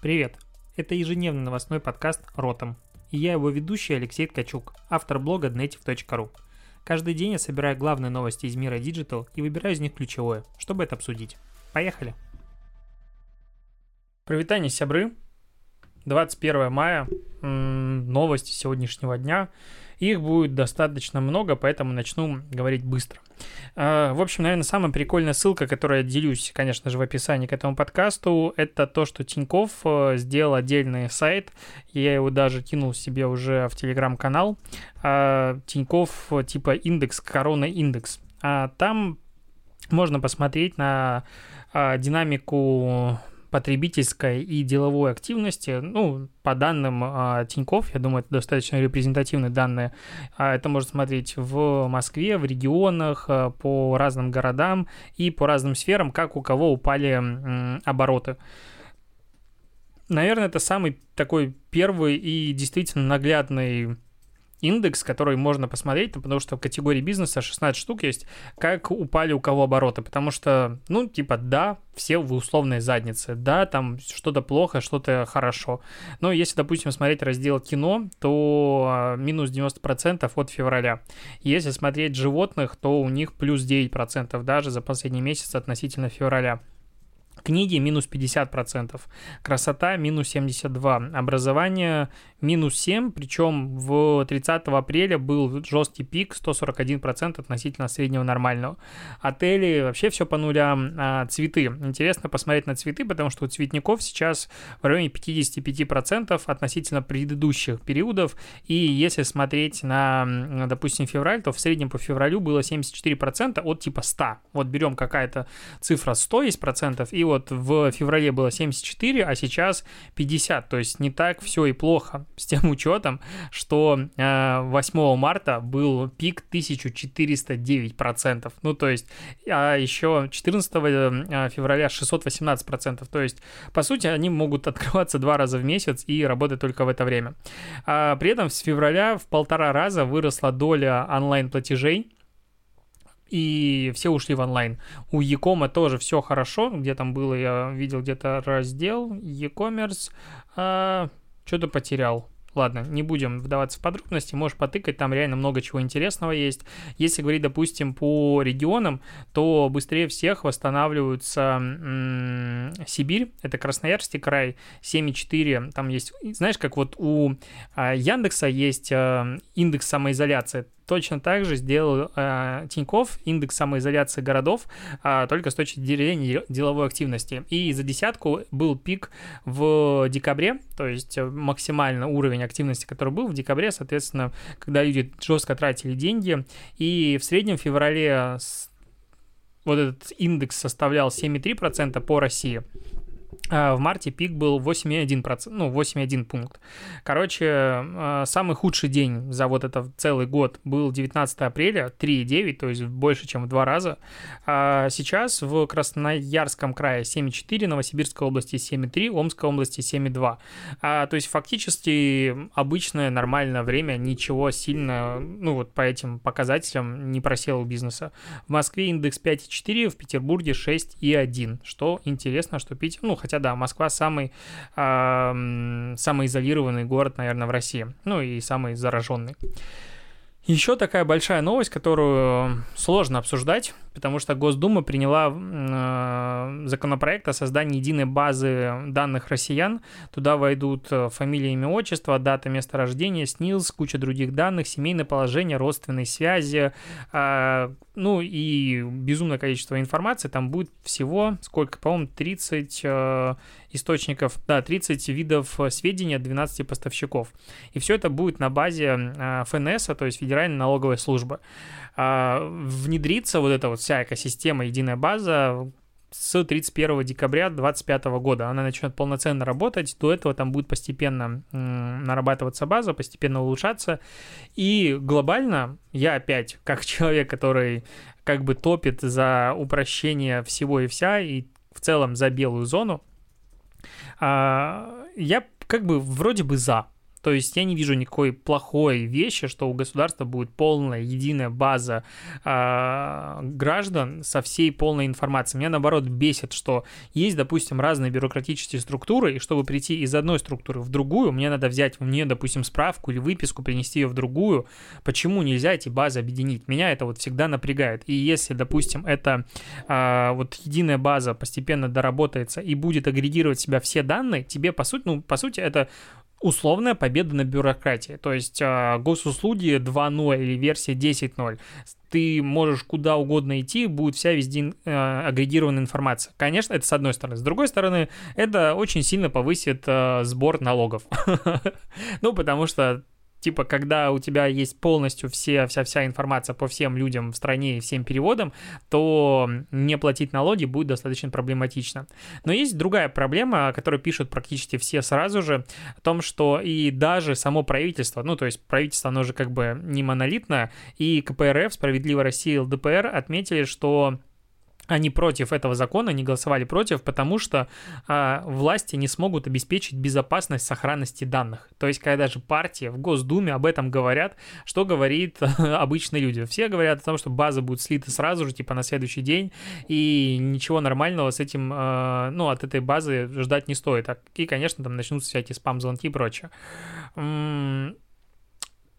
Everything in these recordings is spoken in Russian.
Привет! Это ежедневный новостной подкаст «Ротом». И я его ведущий Алексей Ткачук, автор блога dnetiv.ru. Каждый день я собираю главные новости из мира Digital и выбираю из них ключевое, чтобы это обсудить. Поехали! Привитание, сябры! 21 мая, новости сегодняшнего дня. Их будет достаточно много, поэтому начну говорить быстро. А, в общем, наверное, самая прикольная ссылка, которую я делюсь, конечно же, в описании к этому подкасту, это то, что Тиньков э, сделал отдельный сайт. Я его даже кинул себе уже в телеграм-канал. А, Тиньков типа индекс, корона индекс. А там можно посмотреть на динамику потребительской и деловой активности, ну, по данным а, Тиньков, я думаю, это достаточно репрезентативные данные, а, это можно смотреть в Москве, в регионах, а, по разным городам и по разным сферам, как у кого упали м, обороты. Наверное, это самый такой первый и действительно наглядный индекс, который можно посмотреть, потому что в категории бизнеса 16 штук есть, как упали у кого обороты, потому что, ну, типа, да, все в условной заднице, да, там что-то плохо, что-то хорошо, но если, допустим, смотреть раздел кино, то а, минус 90% от февраля, если смотреть животных, то у них плюс 9% даже за последний месяц относительно февраля. Книги минус 50%, красота минус 72%, образование минус 7%, причем в 30 апреля был жесткий пик 141% относительно среднего нормального. Отели вообще все по нулям, а цветы. Интересно посмотреть на цветы, потому что у цветников сейчас в районе 55% относительно предыдущих периодов, и если смотреть на, допустим, февраль, то в среднем по февралю было 74% от типа 100. Вот берем какая-то цифра 100 есть процентов, и вот в феврале было 74, а сейчас 50. То есть не так все и плохо с тем учетом, что 8 э, марта был пик 1409%. Ну, то есть, а еще 14 э, февраля 618%. То есть, по сути, они могут открываться два раза в месяц и работать только в это время. А при этом с февраля в полтора раза выросла доля онлайн-платежей и все ушли в онлайн. У Якома тоже все хорошо, где там было, я видел где-то раздел e-commerce, а, что-то потерял. Ладно, не будем вдаваться в подробности, можешь потыкать, там реально много чего интересного есть. Если говорить, допустим, по регионам, то быстрее всех восстанавливаются Сибирь, это Красноярский край, 7,4, там есть, знаешь, как вот у а, Яндекса есть а, индекс самоизоляции, точно так же сделал э, Тиньков индекс самоизоляции городов, э, только с точки зрения деловой активности. И за десятку был пик в декабре, то есть максимально уровень активности, который был в декабре, соответственно, когда люди жестко тратили деньги. И в среднем в феврале вот этот индекс составлял 7,3% по России. А, в марте пик был 8,1%, ну, 8,1 пункт. Короче, а, самый худший день за вот это целый год был 19 апреля, 3,9, то есть больше, чем в два раза. А сейчас в Красноярском крае 7,4, Новосибирской области 7,3, Омской области 7,2. А, то есть фактически обычное нормальное время, ничего сильно, ну, вот по этим показателям не просело бизнеса. В Москве индекс 5,4, в Петербурге 6,1, что интересно, что Питер, ну, хотя да, Москва самый, э, самый изолированный город, наверное, в России. Ну и самый зараженный. Еще такая большая новость, которую сложно обсуждать, потому что Госдума приняла э, законопроект о создании единой базы данных россиян. Туда войдут э, фамилия, имя, отчество, дата, место рождения, СНИЛС, куча других данных, семейное положение, родственные связи, э, ну и безумное количество информации. Там будет всего, сколько, по-моему, 30 э, источников, да, 30 видов сведений от 12 поставщиков. И все это будет на базе э, ФНС, то есть Федеральной налоговой службы. Э, внедрится вот эта вот вся экосистема, единая база с 31 декабря 2025 года. Она начнет полноценно работать. До этого там будет постепенно нарабатываться база, постепенно улучшаться. И глобально я опять, как человек, который как бы топит за упрощение всего и вся, и в целом за белую зону, а, я как бы вроде бы за. То есть я не вижу никакой плохой вещи, что у государства будет полная единая база э, граждан со всей полной информацией. Меня наоборот бесит, что есть, допустим, разные бюрократические структуры, и чтобы прийти из одной структуры в другую, мне надо взять в нее, допустим, справку или выписку, принести ее в другую. Почему нельзя эти базы объединить? Меня это вот всегда напрягает. И если, допустим, это э, вот единая база постепенно доработается и будет агрегировать в себя все данные, тебе по сути, ну, по сути, это условная победа на бюрократии. То есть э, госуслуги 2.0 или версия 10.0 ты можешь куда угодно идти, будет вся везде э, агрегированная информация. Конечно, это с одной стороны. С другой стороны, это очень сильно повысит э, сбор налогов. Ну, потому что типа, когда у тебя есть полностью все, вся, вся информация по всем людям в стране и всем переводам, то не платить налоги будет достаточно проблематично. Но есть другая проблема, о которой пишут практически все сразу же, о том, что и даже само правительство, ну, то есть правительство, оно же как бы не монолитно, и КПРФ, Справедливая Россия ЛДПР отметили, что они против этого закона, не голосовали против, потому что э, власти не смогут обеспечить безопасность сохранности данных. То есть, когда даже партии в Госдуме об этом говорят, что говорит обычные люди? Все говорят о том, что база будет слита сразу же, типа на следующий день, и ничего нормального с этим, э, ну, от этой базы ждать не стоит. И, конечно, там начнутся всякие спам-звонки и прочее.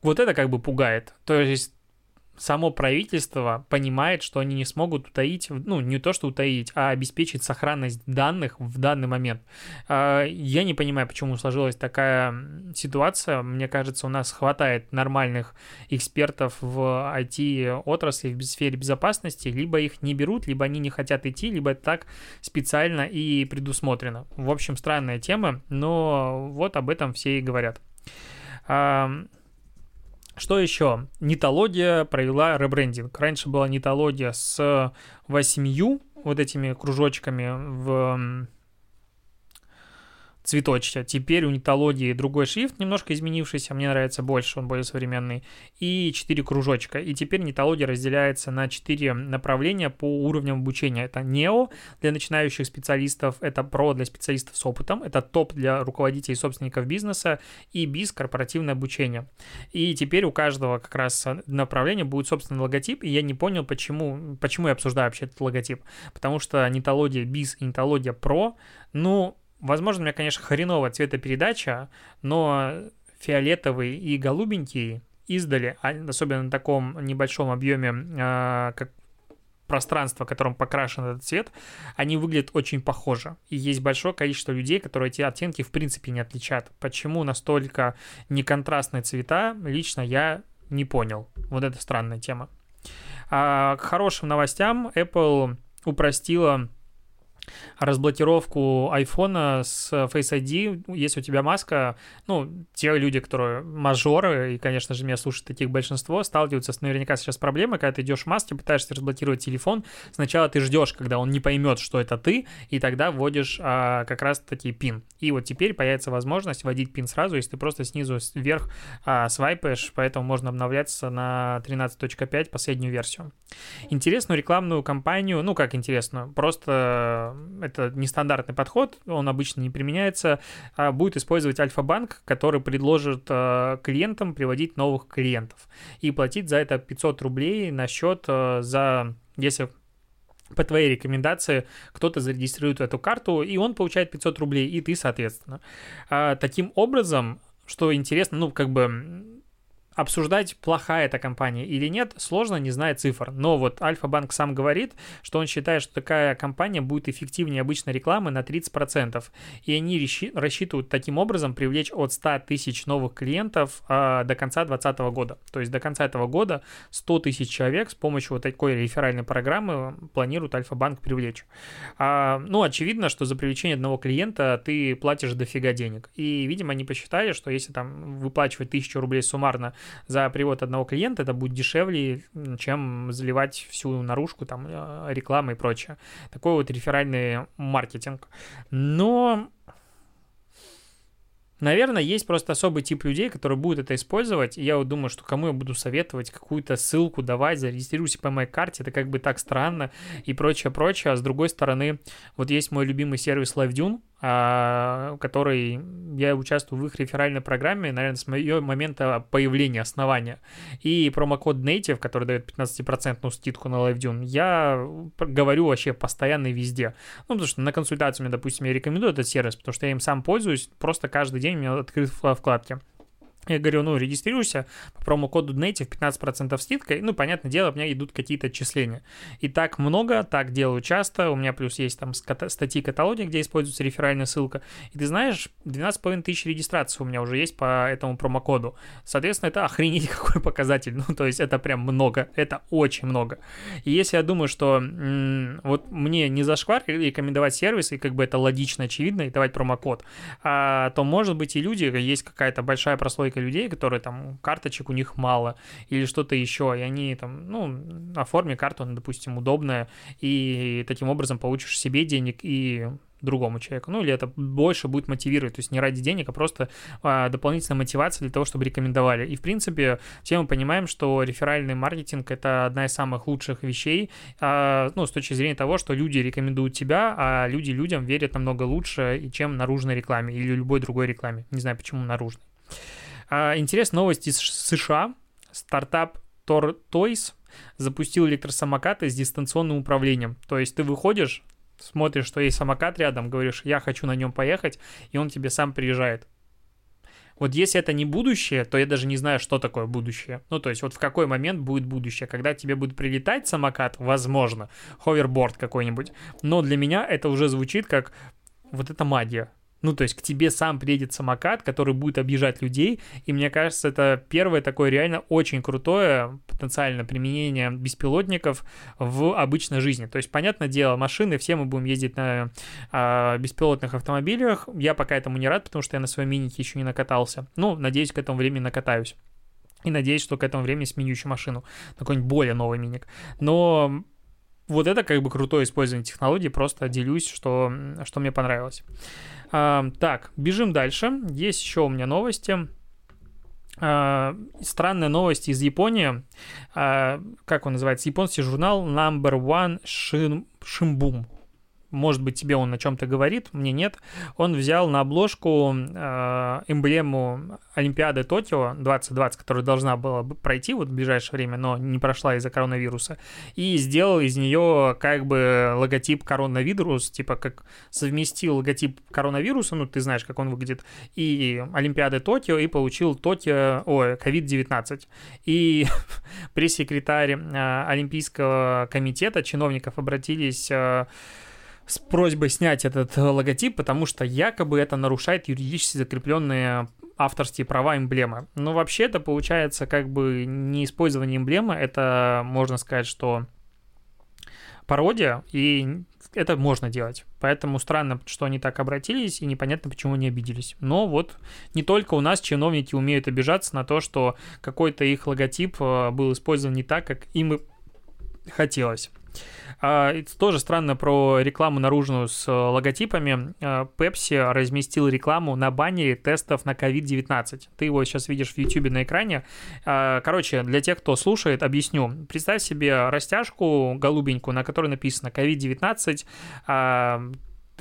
Вот это как бы пугает. То есть само правительство понимает, что они не смогут утаить, ну, не то что утаить, а обеспечить сохранность данных в данный момент. А, я не понимаю, почему сложилась такая ситуация. Мне кажется, у нас хватает нормальных экспертов в IT-отрасли, в сфере безопасности. Либо их не берут, либо они не хотят идти, либо это так специально и предусмотрено. В общем, странная тема, но вот об этом все и говорят. Что еще? Нитология провела ребрендинг. Раньше была нитология с восемью вот этими кружочками в цветочки. Теперь у нитологии другой шрифт, немножко изменившийся, мне нравится больше, он более современный, и 4 кружочка. И теперь нитология разделяется на 4 направления по уровням обучения. Это нео для начинающих специалистов, это про для специалистов с опытом, это топ для руководителей и собственников бизнеса, и биз корпоративное обучение. И теперь у каждого как раз направления будет собственный логотип, и я не понял, почему, почему я обсуждаю вообще этот логотип. Потому что нитология биз и нитология про, ну, Возможно, у меня, конечно, хреновая цветопередача, но фиолетовый и голубенький издали, а, особенно на таком небольшом объеме, а, как пространство, которым покрашен этот цвет, они выглядят очень похоже. И есть большое количество людей, которые эти оттенки в принципе не отличат. Почему настолько неконтрастные цвета, лично я не понял. Вот это странная тема. А к хорошим новостям Apple упростила разблокировку айфона с Face ID, если у тебя маска, ну, те люди, которые мажоры, и, конечно же, меня слушают таких большинство, сталкиваются с наверняка сейчас проблемой, когда ты идешь в маске, пытаешься разблокировать телефон, сначала ты ждешь, когда он не поймет, что это ты, и тогда вводишь а, как раз-таки пин. И вот теперь появится возможность вводить пин сразу, если ты просто снизу вверх а, свайпаешь, поэтому можно обновляться на 13.5 последнюю версию. Интересную рекламную кампанию, ну, как интересную, просто это нестандартный подход, он обычно не применяется, а будет использовать Альфа-банк, который предложит э, клиентам приводить новых клиентов и платить за это 500 рублей на счет э, за, если по твоей рекомендации кто-то зарегистрирует эту карту, и он получает 500 рублей, и ты, соответственно. А, таким образом, что интересно, ну, как бы обсуждать, плохая эта компания или нет, сложно, не зная цифр. Но вот Альфа-банк сам говорит, что он считает, что такая компания будет эффективнее обычной рекламы на 30%. И они рассчитывают таким образом привлечь от 100 тысяч новых клиентов а, до конца 2020 года. То есть до конца этого года 100 тысяч человек с помощью вот такой реферальной программы планирует Альфа-банк привлечь. А, ну, очевидно, что за привлечение одного клиента ты платишь дофига денег. И, видимо, они посчитали, что если там выплачивать 1000 рублей суммарно за привод одного клиента это будет дешевле, чем заливать всю наружку, там, э, рекламы и прочее. Такой вот реферальный маркетинг. Но Наверное, есть просто особый тип людей, которые будут это использовать. И я вот думаю, что кому я буду советовать какую-то ссылку давать, зарегистрируйся по моей карте, это как бы так странно и прочее, прочее. А с другой стороны, вот есть мой любимый сервис LiveDune, который я участвую в их реферальной программе, наверное, с моего момента появления, основания. И промокод Native, который дает 15% скидку на LiveDune, я говорю вообще постоянно и везде. Ну, потому что на консультацию мне, допустим, я рекомендую этот сервис, потому что я им сам пользуюсь, просто каждый день у меня открыт вкладки. Я говорю, ну, регистрируйся по промокоду Native 15% скидкой. Ну, понятное дело, у меня идут какие-то отчисления. И так много, так делаю часто. У меня плюс есть там статьи каталоги, где используется реферальная ссылка. И ты знаешь, 12,5 тысяч регистраций у меня уже есть по этому промокоду. Соответственно, это охренеть какой показатель. Ну, то есть это прям много. Это очень много. И если я думаю, что м- вот мне не зашквар рекомендовать сервис, и как бы это логично, очевидно, и давать промокод, а, то, может быть, и люди, есть какая-то большая прослойка прослойка людей, которые там карточек у них мало или что-то еще, и они там, ну, оформи карту, допустим, удобная, и таким образом получишь себе денег и другому человеку. Ну, или это больше будет мотивировать, то есть не ради денег, а просто а, дополнительная мотивация для того, чтобы рекомендовали. И, в принципе, все мы понимаем, что реферальный маркетинг — это одна из самых лучших вещей, а, ну, с точки зрения того, что люди рекомендуют тебя, а люди людям верят намного лучше, чем наружной рекламе или любой другой рекламе. Не знаю, почему наружной. А, интересная новость из США. Стартап Tortoise запустил электросамокаты с дистанционным управлением. То есть ты выходишь, смотришь, что есть самокат рядом, говоришь, я хочу на нем поехать, и он тебе сам приезжает. Вот если это не будущее, то я даже не знаю, что такое будущее. Ну, то есть вот в какой момент будет будущее. Когда тебе будет прилетать самокат, возможно, ховерборд какой-нибудь. Но для меня это уже звучит как вот это магия. Ну, то есть к тебе сам приедет самокат, который будет объезжать людей, и мне кажется, это первое такое реально очень крутое потенциально применение беспилотников в обычной жизни. То есть, понятное дело, машины, все мы будем ездить на э, беспилотных автомобилях. Я пока этому не рад, потому что я на своем минике еще не накатался. Ну, надеюсь, к этому времени накатаюсь. И надеюсь, что к этому времени сменю еще машину какой-нибудь более новый миник. Но вот это как бы крутое использование технологий, просто делюсь, что, что мне понравилось. Так, бежим дальше. Есть еще у меня новости. А, странная новость из Японии. А, как он называется? Японский журнал Number One Shin, Shimbum может быть, тебе он о чем-то говорит, мне нет. Он взял на обложку э, эмблему Олимпиады Токио 2020, которая должна была пройти вот в ближайшее время, но не прошла из-за коронавируса, и сделал из нее как бы логотип коронавирус, типа как совместил логотип коронавируса, ну ты знаешь, как он выглядит, и Олимпиады Токио, и получил Токио, ой, COVID-19. И пресс-секретарь э, Олимпийского комитета, чиновников обратились э, с просьбой снять этот э, логотип, потому что якобы это нарушает юридически закрепленные авторские права эмблемы. Но вообще это получается как бы не использование эмблемы, это можно сказать, что пародия, и это можно делать. Поэтому странно, что они так обратились, и непонятно, почему они обиделись. Но вот не только у нас чиновники умеют обижаться на то, что какой-то их логотип э, был использован не так, как им хотелось. А, тоже странно про рекламу наружную с э, логотипами. А, Pepsi разместил рекламу на баннере тестов на COVID-19. Ты его сейчас видишь в YouTube на экране. А, короче, для тех, кто слушает, объясню. Представь себе растяжку голубенькую, на которой написано COVID-19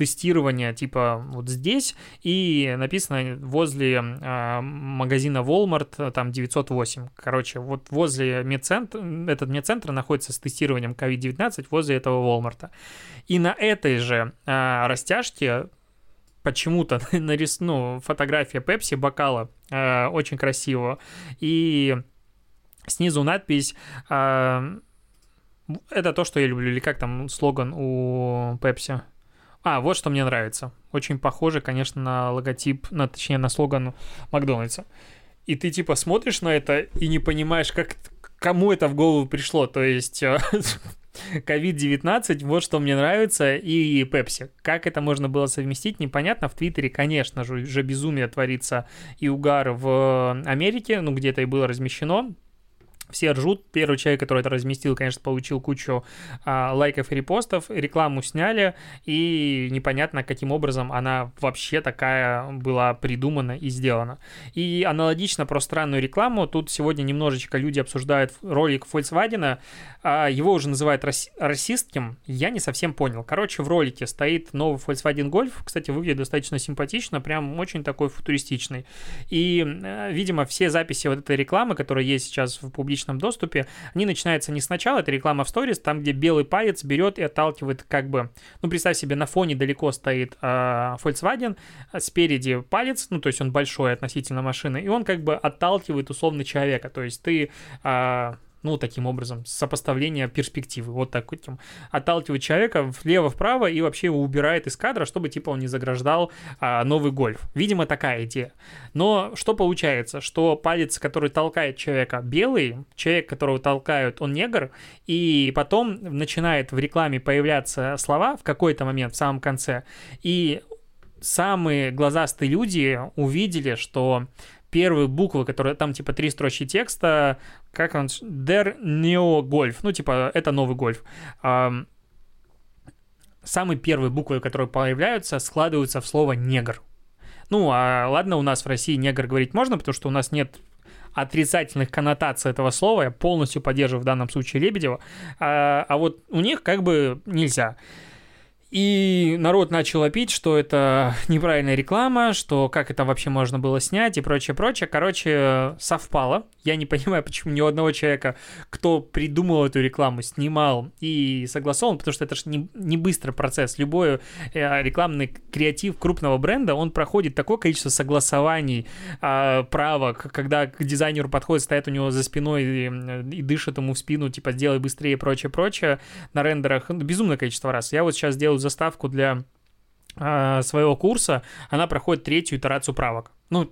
тестирования типа вот здесь, и написано возле э, магазина Walmart, там 908. Короче, вот возле медцентра, этот медцентр находится с тестированием COVID-19 возле этого Walmart. И на этой же э, растяжке почему-то нарис... ну, фотография Пепси бокала э, очень красиво. И снизу надпись э, это то, что я люблю, или как там слоган у Пепси? А, вот что мне нравится. Очень похоже, конечно, на логотип, на, точнее, на слоган Макдональдса. И ты типа смотришь на это и не понимаешь, как кому это в голову пришло. То есть COVID-19, вот что мне нравится, и Pepsi. Как это можно было совместить, непонятно. В Твиттере, конечно же, уже безумие творится и угар в Америке, ну, где-то и было размещено все ржут. Первый человек, который это разместил, конечно, получил кучу а, лайков и репостов. Рекламу сняли, и непонятно, каким образом она вообще такая была придумана и сделана. И аналогично про странную рекламу. Тут сегодня немножечко люди обсуждают ролик Volkswagen. А, его уже называют раси- расистским. Я не совсем понял. Короче, в ролике стоит новый Volkswagen Golf. Кстати, выглядит достаточно симпатично, прям очень такой футуристичный. И, э, видимо, все записи вот этой рекламы, которая есть сейчас в публичном публичном доступе, они начинаются не сначала, это реклама в сторис, там, где белый палец берет и отталкивает как бы, ну, представь себе, на фоне далеко стоит э, Volkswagen, а спереди палец, ну, то есть он большой относительно машины, и он как бы отталкивает условно человека, то есть ты... Э, ну, таким образом, сопоставление перспективы, вот так вот, отталкивает человека влево-вправо и вообще его убирает из кадра, чтобы, типа, он не заграждал а, новый гольф. Видимо, такая идея. Но что получается? Что палец, который толкает человека, белый, человек, которого толкают, он негр, и потом начинает в рекламе появляться слова в какой-то момент, в самом конце, и самые глазастые люди увидели, что первые буквы, которые там типа три строчки текста, как он, Der Neo Golf, ну типа это новый гольф. Самые первые буквы, которые появляются, складываются в слово негр. Ну, а ладно, у нас в России негр говорить можно, потому что у нас нет отрицательных коннотаций этого слова, я полностью поддерживаю в данном случае Лебедева, а, а вот у них как бы нельзя. И народ начал опить, что это неправильная реклама, что как это вообще можно было снять и прочее, прочее. Короче, совпало. Я не понимаю, почему ни у одного человека, кто придумал эту рекламу, снимал и согласовал, потому что это же не, не быстрый процесс. Любой э, рекламный креатив крупного бренда, он проходит такое количество согласований, э, правок, когда к дизайнеру подходит, стоит у него за спиной и, и дышит ему в спину, типа, сделай быстрее и прочее, прочее. На рендерах безумное количество раз. Я вот сейчас делаю заставку для э, своего курса, она проходит третью итерацию правок. Ну,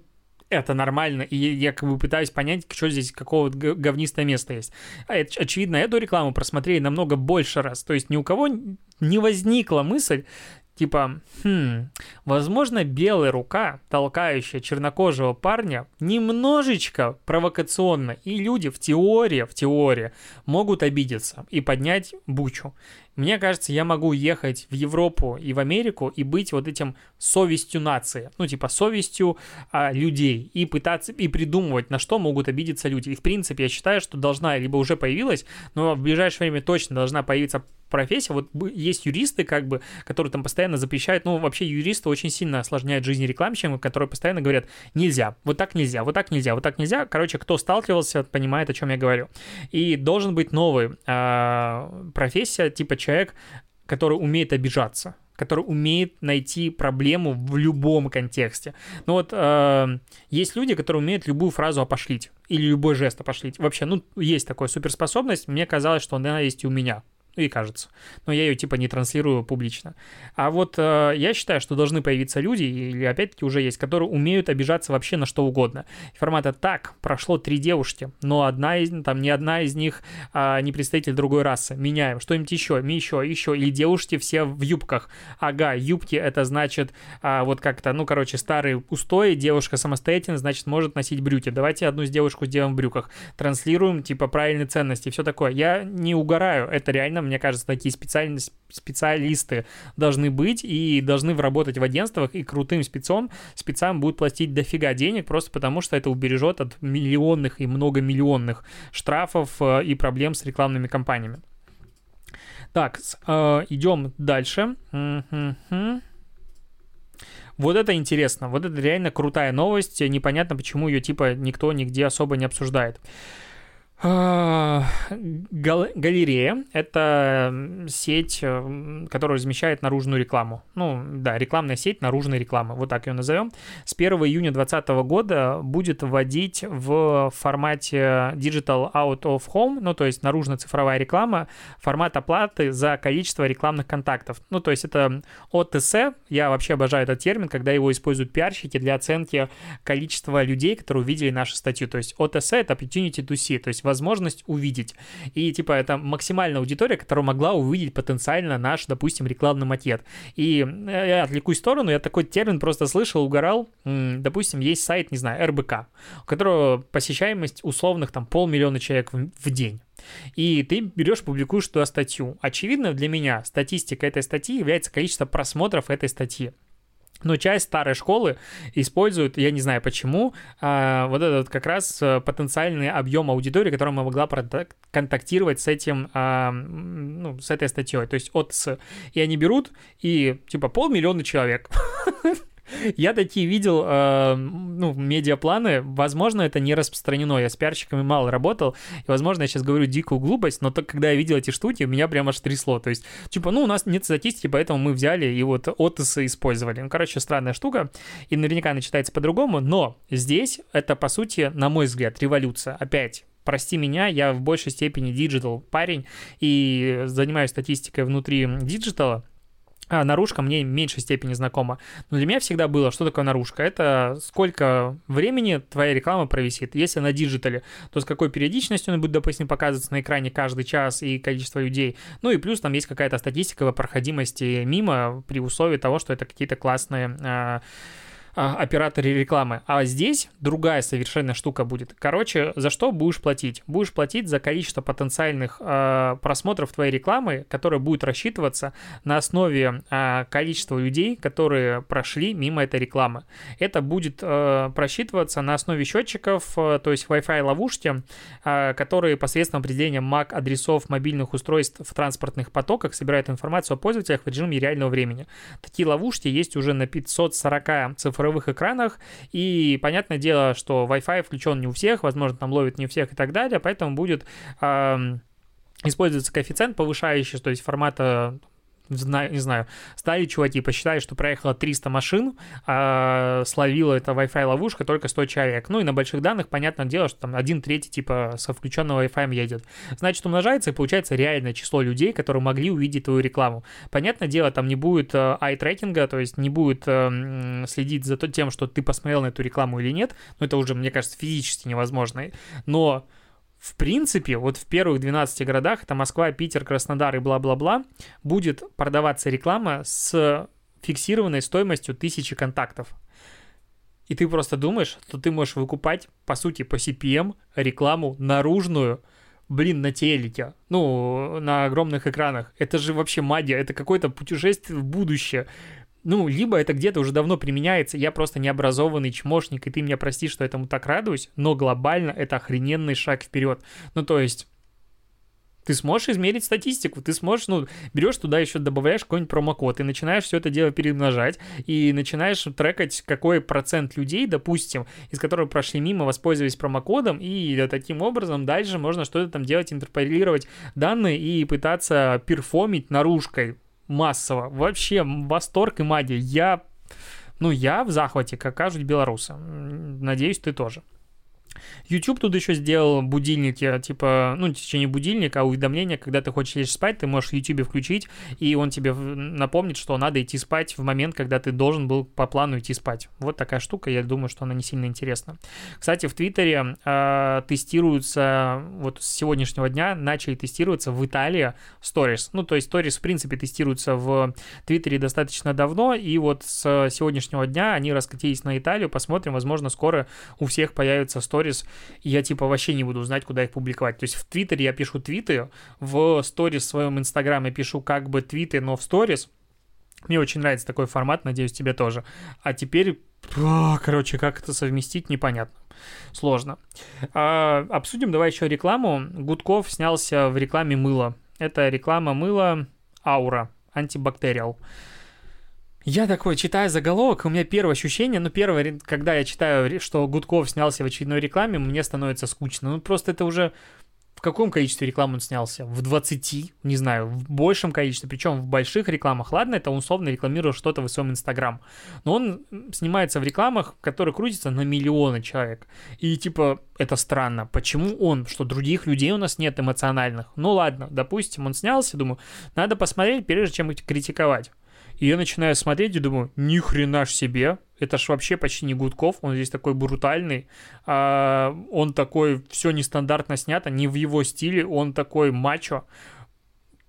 это нормально, и я как бы пытаюсь понять, что здесь, какого говнистое место есть. А, очевидно, эту рекламу просмотрели намного больше раз, то есть ни у кого не возникла мысль, типа, хм, возможно, белая рука, толкающая чернокожего парня, немножечко провокационно, и люди в теории, в теории могут обидеться и поднять бучу. Мне кажется, я могу ехать в Европу и в Америку и быть вот этим совестью нации, ну типа совестью а, людей и пытаться и придумывать, на что могут обидеться люди. И в принципе я считаю, что должна либо уже появилась, но в ближайшее время точно должна появиться профессия. Вот есть юристы, как бы, которые там постоянно запрещают, ну вообще юристы очень сильно осложняют жизнь рекламщикам, которые постоянно говорят, нельзя, вот так нельзя, вот так нельзя, вот так нельзя. Короче, кто сталкивался, понимает, о чем я говорю. И должен быть новый а, профессия, типа человек, который умеет обижаться который умеет найти проблему в любом контексте. Ну вот э, есть люди, которые умеют любую фразу опошлить или любой жест опошлить. Вообще, ну, есть такая суперспособность. Мне казалось, что она есть и у меня и кажется. Но я ее типа не транслирую публично. А вот э, я считаю, что должны появиться люди, или опять-таки уже есть, которые умеют обижаться вообще на что угодно. Формата так, прошло три девушки, но одна из, там ни одна из них э, не представитель другой расы. Меняем. Что-нибудь еще, еще, еще. Или девушки все в юбках. Ага, юбки это значит э, вот как-то, ну, короче, старые устои, девушка самостоятельно, значит, может носить брюки. Давайте одну с девушку сделаем в брюках. Транслируем, типа, правильные ценности, все такое. Я не угораю, это реально мне кажется, такие специалисты должны быть и должны работать в агентствах, и крутым спецом, спецам будут платить дофига денег, просто потому что это убережет от миллионных и многомиллионных штрафов э, и проблем с рекламными кампаниями. Так, э, идем дальше. Вот это интересно, вот это реально крутая новость, непонятно, почему ее типа никто нигде особо не обсуждает. А, галерея — это сеть, э, которая размещает наружную рекламу. Ну, да, рекламная сеть наружной рекламы, вот так ее назовем. С 1 июня 2020 года будет вводить в формате Digital Out of Home, ну, то есть наружно-цифровая реклама, формат оплаты за количество рекламных контактов. Ну, то есть это ОТС, я вообще обожаю этот термин, когда его используют пиарщики для оценки количества людей, которые увидели нашу статью. То есть ОТС — это Opportunity to See, то есть возможность увидеть. И, типа, это максимальная аудитория, которая могла увидеть потенциально наш, допустим, рекламный макет. И э, я отвлекусь в сторону, я такой термин просто слышал, угорал. Допустим, есть сайт, не знаю, РБК, у которого посещаемость условных там полмиллиона человек в, в день и ты берешь, публикуешь туда статью. Очевидно для меня статистика этой статьи является количество просмотров этой статьи. Но часть старой школы использует, я не знаю почему, а, вот этот как раз э, потенциальный объем аудитории, которая могла контактировать с этим, а, ну, с этой статьей. То есть от с... И они берут, и типа полмиллиона человек. Я такие видел, э, ну, медиапланы, возможно, это не распространено, я с пиарщиками мало работал, и, возможно, я сейчас говорю дикую глупость, но только когда я видел эти штуки, меня прям аж трясло, то есть, типа, ну, у нас нет статистики, поэтому мы взяли и вот отысы использовали. Ну, короче, странная штука, и наверняка она читается по-другому, но здесь это, по сути, на мой взгляд, революция. Опять, прости меня, я в большей степени digital парень и занимаюсь статистикой внутри digital а, а, наружка мне в меньшей степени знакома. Но для меня всегда было, что такое наружка? Это сколько времени твоя реклама провисит. Если на digital е, то с какой периодичностью она будет, допустим, показываться на экране каждый час и количество людей. Ну и плюс там есть какая-то статистика по проходимости мимо при условии того, что это какие-то классные а, операторе рекламы. А здесь другая совершенно штука будет. Короче, за что будешь платить? Будешь платить за количество потенциальных э, просмотров твоей рекламы, которая будет рассчитываться на основе э, количества людей, которые прошли мимо этой рекламы. Это будет э, просчитываться на основе счетчиков, э, то есть Wi-Fi ловушки, э, которые посредством определения MAC-адресов мобильных устройств в транспортных потоках собирают информацию о пользователях в режиме реального времени. Такие ловушки есть уже на 540 цифровых цифровых экранах, и понятное дело, что Wi-Fi включен не у всех, возможно, там ловит не у всех и так далее, поэтому будет э, используется коэффициент повышающий, то есть формата знаю, не знаю, стали чуваки, посчитали, что проехало 300 машин, а словила эта Wi-Fi ловушка только 100 человек. Ну и на больших данных, понятное дело, что там один третий типа со включенным Wi-Fi едет. Значит, умножается и получается реальное число людей, которые могли увидеть твою рекламу. Понятное дело, там не будет э, ай-трекинга, то есть не будет э, следить за тем, что ты посмотрел на эту рекламу или нет, но это уже, мне кажется, физически невозможно. Но в принципе, вот в первых 12 городах, это Москва, Питер, Краснодар и бла-бла-бла, будет продаваться реклама с фиксированной стоимостью тысячи контактов. И ты просто думаешь, что ты можешь выкупать, по сути, по CPM рекламу наружную, блин, на телеке, ну, на огромных экранах. Это же вообще магия, это какое-то путешествие в будущее ну, либо это где-то уже давно применяется, я просто необразованный чмошник, и ты меня прости, что этому так радуюсь, но глобально это охрененный шаг вперед. Ну, то есть, ты сможешь измерить статистику, ты сможешь, ну, берешь туда еще, добавляешь какой-нибудь промокод, и начинаешь все это дело перемножать, и начинаешь трекать, какой процент людей, допустим, из которых прошли мимо, воспользовались промокодом, и таким образом дальше можно что-то там делать, интерполировать данные и пытаться перформить наружкой массово. Вообще восторг и магия. Я, ну, я в захвате, как кажут белорусы. Надеюсь, ты тоже. YouTube тут еще сделал будильники, типа, ну, в течение будильника, а уведомления, когда ты хочешь лечь спать, ты можешь в YouTube включить, и он тебе напомнит, что надо идти спать в момент, когда ты должен был по плану идти спать. Вот такая штука, я думаю, что она не сильно интересна. Кстати, в Твиттере э, тестируются, вот с сегодняшнего дня начали тестироваться в Италии Stories. Ну, то есть Stories, в принципе, тестируются в Твиттере достаточно давно, и вот с сегодняшнего дня они раскатились на Италию, посмотрим, возможно, скоро у всех появятся Stories сторис, и я типа вообще не буду знать, куда их публиковать. То есть в Твиттере я пишу твиты, в сторис в своем Инстаграме пишу как бы твиты, но в сторис. Мне очень нравится такой формат, надеюсь, тебе тоже. А теперь, короче, как это совместить, непонятно. Сложно. А, обсудим давай еще рекламу. Гудков снялся в рекламе мыла. Это реклама мыла Аура, антибактериал. Я такой читаю заголовок, у меня первое ощущение, ну, первое, когда я читаю, что Гудков снялся в очередной рекламе, мне становится скучно. Ну, просто это уже в каком количестве реклам он снялся? В 20, не знаю, в большем количестве, причем в больших рекламах. Ладно, это он условно рекламировал что-то в своем Инстаграм, но он снимается в рекламах, которые крутятся на миллионы человек. И типа, это странно. Почему он? Что других людей у нас нет эмоциональных? Ну ладно, допустим, он снялся, думаю, надо посмотреть, прежде чем критиковать. И я начинаю смотреть и думаю, ни хрена ж себе, это ж вообще почти не Гудков, он здесь такой брутальный, а, он такой, все нестандартно снято, не в его стиле, он такой мачо.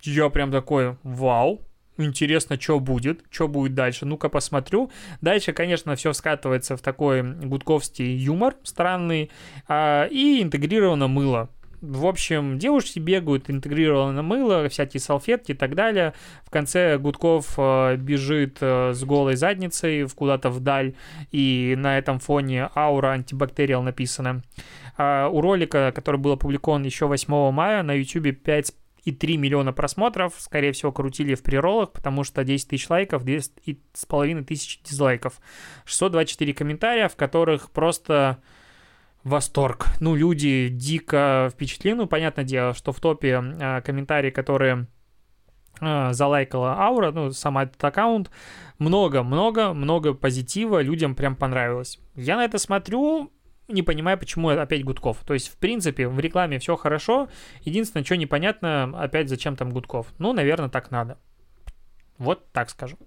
Я прям такой, вау, интересно, что будет, что будет дальше. Ну-ка посмотрю. Дальше, конечно, все скатывается в такой гудковский юмор странный а, и интегрировано мыло. В общем, девушки бегают, интегрировано мыло, всякие салфетки и так далее. В конце Гудков э, бежит э, с голой задницей куда-то вдаль, и на этом фоне аура антибактериал написана. А у ролика, который был опубликован еще 8 мая, на YouTube 5 и 3 миллиона просмотров, скорее всего, крутили в приролах, потому что 10 тысяч лайков, 2,5 тысяч дизлайков. 624 комментария, в которых просто восторг. Ну, люди дико впечатлены. Ну, понятное дело, что в топе э, комментарии, которые э, залайкала Аура, ну, сам этот аккаунт, много-много-много позитива, людям прям понравилось. Я на это смотрю, не понимаю, почему опять Гудков. То есть, в принципе, в рекламе все хорошо. Единственное, что непонятно, опять зачем там Гудков. Ну, наверное, так надо. Вот так скажу.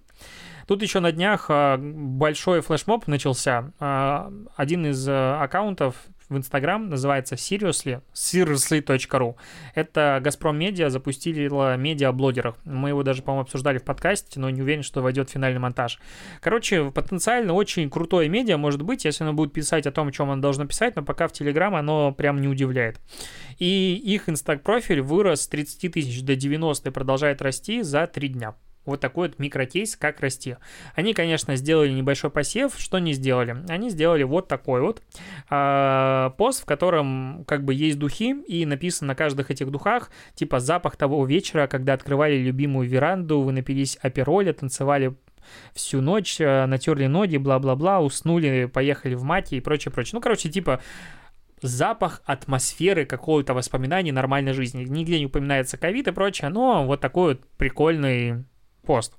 Тут еще на днях а, большой флешмоб начался. А, один из а, аккаунтов в Инстаграм называется Seriously, seriously.ru. Это Газпром Медиа запустили медиа-блогерах. Мы его даже, по-моему, обсуждали в подкасте, но не уверен, что войдет в финальный монтаж. Короче, потенциально очень крутое медиа может быть, если оно будет писать о том, о чем оно должно писать, но пока в Телеграм оно прям не удивляет. И их инстаг-профиль вырос с 30 тысяч до 90 и продолжает расти за 3 дня. Вот такой вот микрокейс, как расти. Они, конечно, сделали небольшой посев. Что не сделали? Они сделали вот такой вот э, пост, в котором как бы есть духи, и написано на каждых этих духах, типа запах того вечера, когда открывали любимую веранду, вы напились апероля, танцевали всю ночь, э, натерли ноги, бла-бла-бла, уснули, поехали в мати и прочее, прочее. Ну, короче, типа запах атмосферы какого-то воспоминания нормальной жизни. Нигде не упоминается ковид и прочее, но вот такой вот прикольный пост.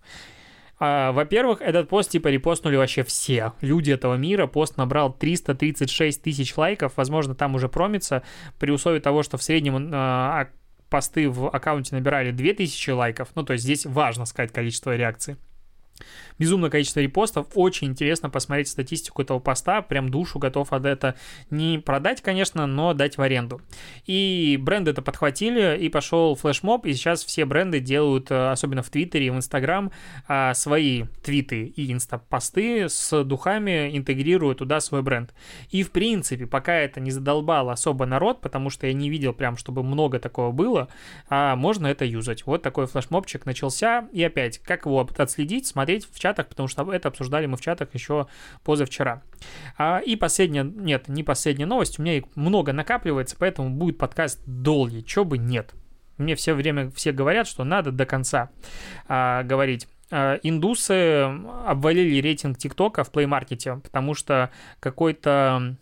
А, во-первых, этот пост типа репостнули вообще все люди этого мира. Пост набрал 336 тысяч лайков. Возможно, там уже промится. При условии того, что в среднем а, посты в аккаунте набирали 2000 лайков. Ну, то есть здесь важно сказать количество реакций безумное количество репостов. Очень интересно посмотреть статистику этого поста. Прям душу готов от это не продать, конечно, но дать в аренду. И бренды это подхватили, и пошел флешмоб, и сейчас все бренды делают, э, особенно в Твиттере и в Инстаграм, а, свои твиты и инстапосты с духами, интегрируют туда свой бренд. И, в принципе, пока это не задолбало особо народ, потому что я не видел прям, чтобы много такого было, а можно это юзать. Вот такой флешмобчик начался, и опять, как его отследить, смотреть в чатах, потому что это обсуждали мы в чатах еще позавчера. А, и последняя, нет, не последняя новость, у меня их много накапливается, поэтому будет подкаст долгий, чё бы нет. Мне все время все говорят, что надо до конца а, говорить а, индусы обвалили рейтинг ТикТока в плеймаркете, потому что какой-то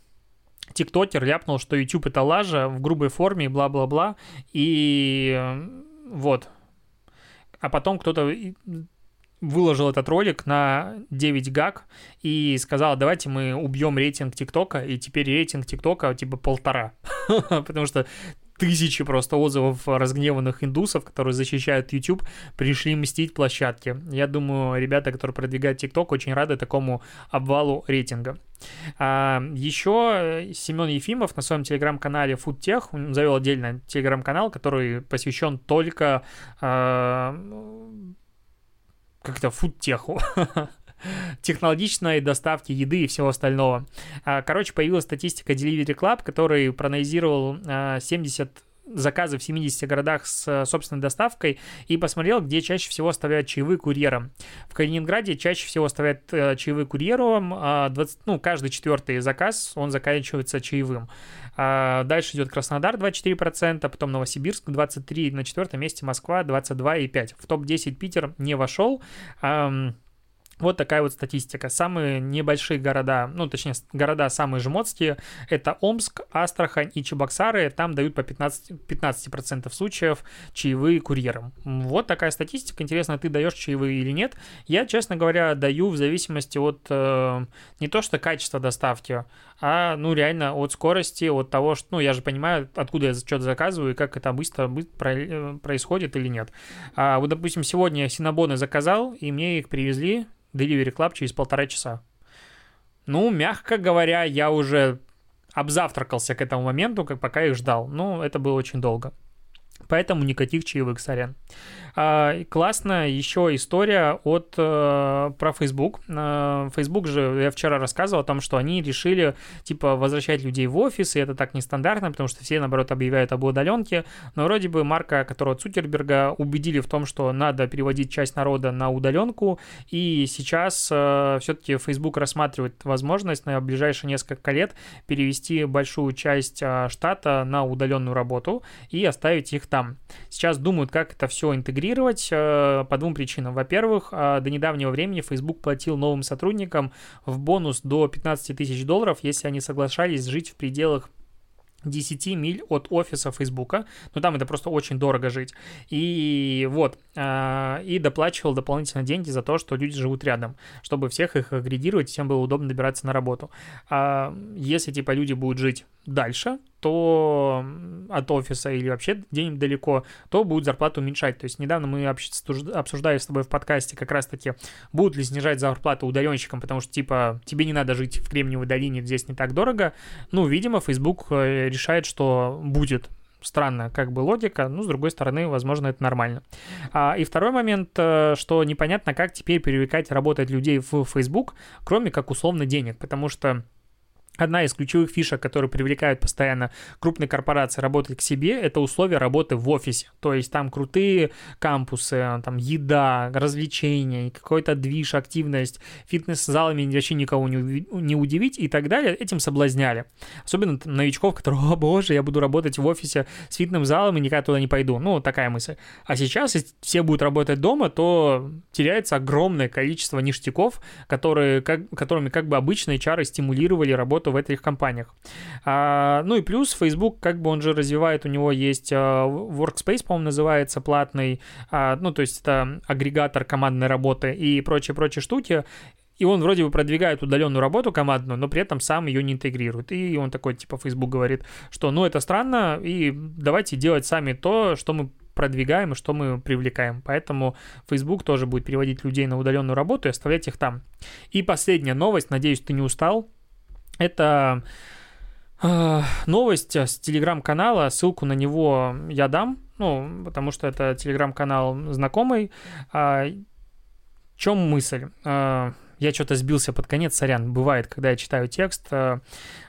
тиктокер ляпнул, что YouTube это лажа в грубой форме и бла-бла-бла, и вот. А потом кто-то выложил этот ролик на 9 гаг и сказал, давайте мы убьем рейтинг ТикТока, и теперь рейтинг ТикТока типа полтора. Потому что тысячи просто отзывов разгневанных индусов, которые защищают YouTube, пришли мстить площадке. Я думаю, ребята, которые продвигают TikTok, очень рады такому обвалу рейтинга. А, еще Семен Ефимов на своем телеграм-канале FoodTech завел отдельно телеграм-канал, который посвящен только а, как-то фудтеху технологичной доставки еды и всего остального. А, короче, появилась статистика Delivery Club, который проанализировал 70 а, заказы в 70 городах с э, собственной доставкой и посмотрел, где чаще всего оставляют чаевые курьерам. В Калининграде чаще всего оставляют э, чаевые курьерам, 20, ну, каждый четвертый заказ, он заканчивается чаевым. А дальше идет Краснодар 24%, потом Новосибирск 23%, на четвертом месте Москва 22,5%. В топ-10 Питер не вошел. Вот такая вот статистика. Самые небольшие города, ну, точнее, города самые жмотские, это Омск, Астрахань и Чебоксары. Там дают по 15, 15% случаев чаевые курьерам. Вот такая статистика. Интересно, ты даешь чаевые или нет? Я, честно говоря, даю в зависимости от э, не то что качества доставки, а, ну, реально от скорости, от того, что, ну, я же понимаю, откуда я что-то заказываю и как это быстро э, происходит или нет. А, вот, допустим, сегодня я синабоны заказал, и мне их привезли Delivery Club через полтора часа. Ну, мягко говоря, я уже обзавтракался к этому моменту, как пока их ждал. Ну, это было очень долго. Поэтому никаких чаевых, сорян. А, классная еще история от э, про Facebook. Э, Facebook же, я вчера рассказывал о том, что они решили, типа, возвращать людей в офис, и это так нестандартно, потому что все, наоборот, объявляют об удаленке, но вроде бы марка, которого Цукерберга, убедили в том, что надо переводить часть народа на удаленку, и сейчас э, все-таки Facebook рассматривает возможность на ближайшие несколько лет перевести большую часть штата на удаленную работу и оставить их там. Сейчас думают, как это все интегрировать интегрировать э, по двум причинам. Во-первых, э, до недавнего времени Facebook платил новым сотрудникам в бонус до 15 тысяч долларов, если они соглашались жить в пределах 10 миль от офиса Фейсбука, ну там это просто очень дорого жить. И вот, э, и доплачивал дополнительно деньги за то, что люди живут рядом, чтобы всех их агрегировать, всем было удобно добираться на работу. А если типа люди будут жить дальше, то от офиса или вообще где-нибудь далеко, то будет зарплату уменьшать. То есть недавно мы обсуждали с тобой в подкасте как раз-таки, будут ли снижать зарплату удаленщикам, потому что, типа, тебе не надо жить в Кремниевой долине, здесь не так дорого. Ну, видимо, Facebook э, решает, что будет странная как бы логика, ну, с другой стороны, возможно, это нормально. А, и второй момент, э, что непонятно, как теперь привлекать работать людей в Facebook, кроме как условно денег, потому что Одна из ключевых фишек, которые привлекают постоянно крупные корпорации работать к себе, это условия работы в офисе. То есть там крутые кампусы, там еда, развлечения, какой-то движ, активность, фитнес-залами вообще никого не, удивить и так далее. Этим соблазняли. Особенно новичков, которые, о боже, я буду работать в офисе с фитнес-залом и никогда туда не пойду. Ну, такая мысль. А сейчас, если все будут работать дома, то теряется огромное количество ништяков, которые, как, которыми как бы обычные чары стимулировали работу работу в этих компаниях. А, ну и плюс Facebook, как бы он же развивает, у него есть а, Workspace, по-моему, называется, платный, а, ну то есть это агрегатор командной работы и прочие-прочие штуки. И он вроде бы продвигает удаленную работу командную, но при этом сам ее не интегрирует. И он такой, типа, Facebook говорит, что ну это странно, и давайте делать сами то, что мы продвигаем и что мы привлекаем. Поэтому Facebook тоже будет переводить людей на удаленную работу и оставлять их там. И последняя новость, надеюсь, ты не устал. Это э, новость с телеграм-канала, ссылку на него я дам, ну, потому что это телеграм-канал знакомый. А, чем мысль? А, я что-то сбился под конец, сорян, бывает, когда я читаю текст. А,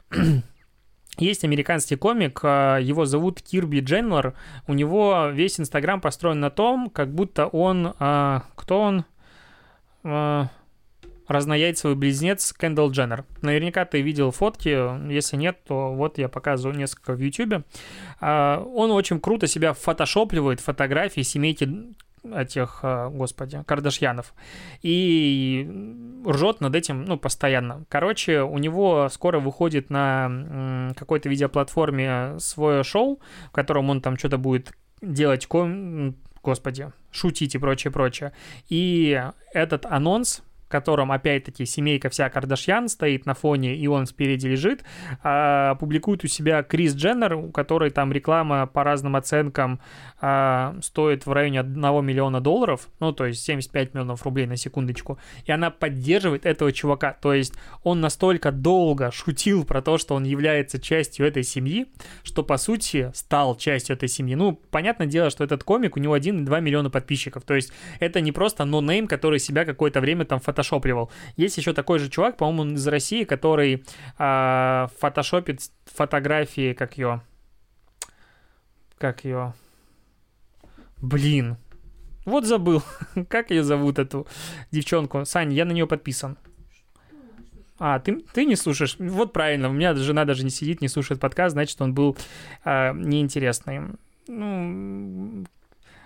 есть американский комик, его зовут Кирби Дженнер. У него весь Инстаграм построен на том, как будто он... Кто он? Разнояйцевый близнец Кендалл Дженнер. Наверняка ты видел фотки, если нет, то вот я показываю несколько в YouTube. А, он очень круто себя фотошопливает, фотографии семейки этих, а, господи, Кардашьянов. И ржет над этим, ну, постоянно. Короче, у него скоро выходит на какой-то видеоплатформе свое шоу, в котором он там что-то будет делать, ком... господи, шутить и прочее, прочее. И этот анонс котором, опять-таки, семейка вся Кардашьян стоит на фоне, и он спереди лежит, а, публикует у себя Крис Дженнер, у которой там реклама по разным оценкам а, стоит в районе 1 миллиона долларов, ну, то есть 75 миллионов рублей на секундочку, и она поддерживает этого чувака, то есть он настолько долго шутил про то, что он является частью этой семьи, что, по сути, стал частью этой семьи. Ну, понятное дело, что этот комик, у него 1,2 миллиона подписчиков, то есть это не просто нонейм, который себя какое-то время там фото фотошопливал. Есть еще такой же чувак, по-моему, из России, который э, фотошопит фотографии, как ее... Как ее... Блин. Вот забыл. как ее зовут, эту девчонку? Сань, я на нее подписан. А, ты, ты не слушаешь? Вот правильно, у меня жена даже не сидит, не слушает подкаст, значит, он был э, неинтересный. Ну,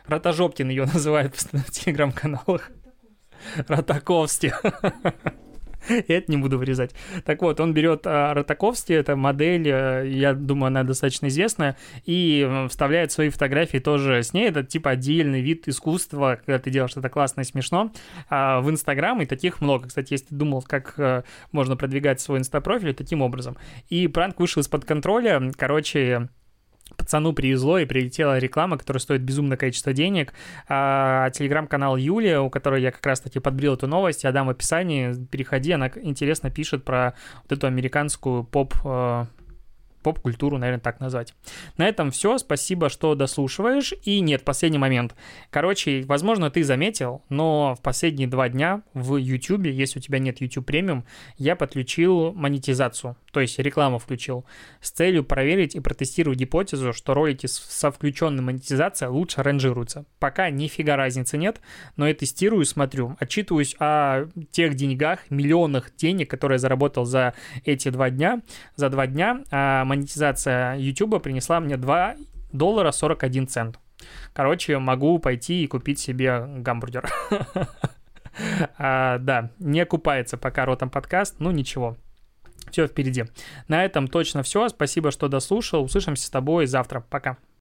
Ротожопкин ее называют в телеграм-каналах. Ротаковсти. Я это не буду вырезать. Так вот, он берет а, это модель, а, я думаю, она достаточно известная, и вставляет свои фотографии тоже с ней. Это типа отдельный вид искусства, когда ты делаешь что-то классное и смешно. А, в Инстаграм, и таких много. Кстати, если ты думал, как а, можно продвигать свой инстапрофиль, таким образом. И пранк вышел из-под контроля. Короче, пацану привезло и прилетела реклама, которая стоит безумное количество денег. А, телеграм-канал Юлия, у которой я как раз-таки подбрил эту новость, я дам в описании, переходи, она интересно пишет про вот эту американскую поп э, поп-культуру, наверное, так назвать. На этом все. Спасибо, что дослушиваешь. И нет, последний момент. Короче, возможно, ты заметил, но в последние два дня в YouTube, если у тебя нет YouTube премиум, я подключил монетизацию, то есть рекламу включил, с целью проверить и протестировать гипотезу, что ролики со включенной монетизацией лучше ранжируются. Пока нифига разницы нет, но я тестирую, смотрю, отчитываюсь о тех деньгах, миллионах денег, которые я заработал за эти два дня, за два дня, а монетизация YouTube принесла мне 2 доллара 41 цент. Короче, могу пойти и купить себе гамбургер. а, да, не окупается пока ротом подкаст, ну ничего. Все впереди. На этом точно все. Спасибо, что дослушал. Услышимся с тобой завтра. Пока.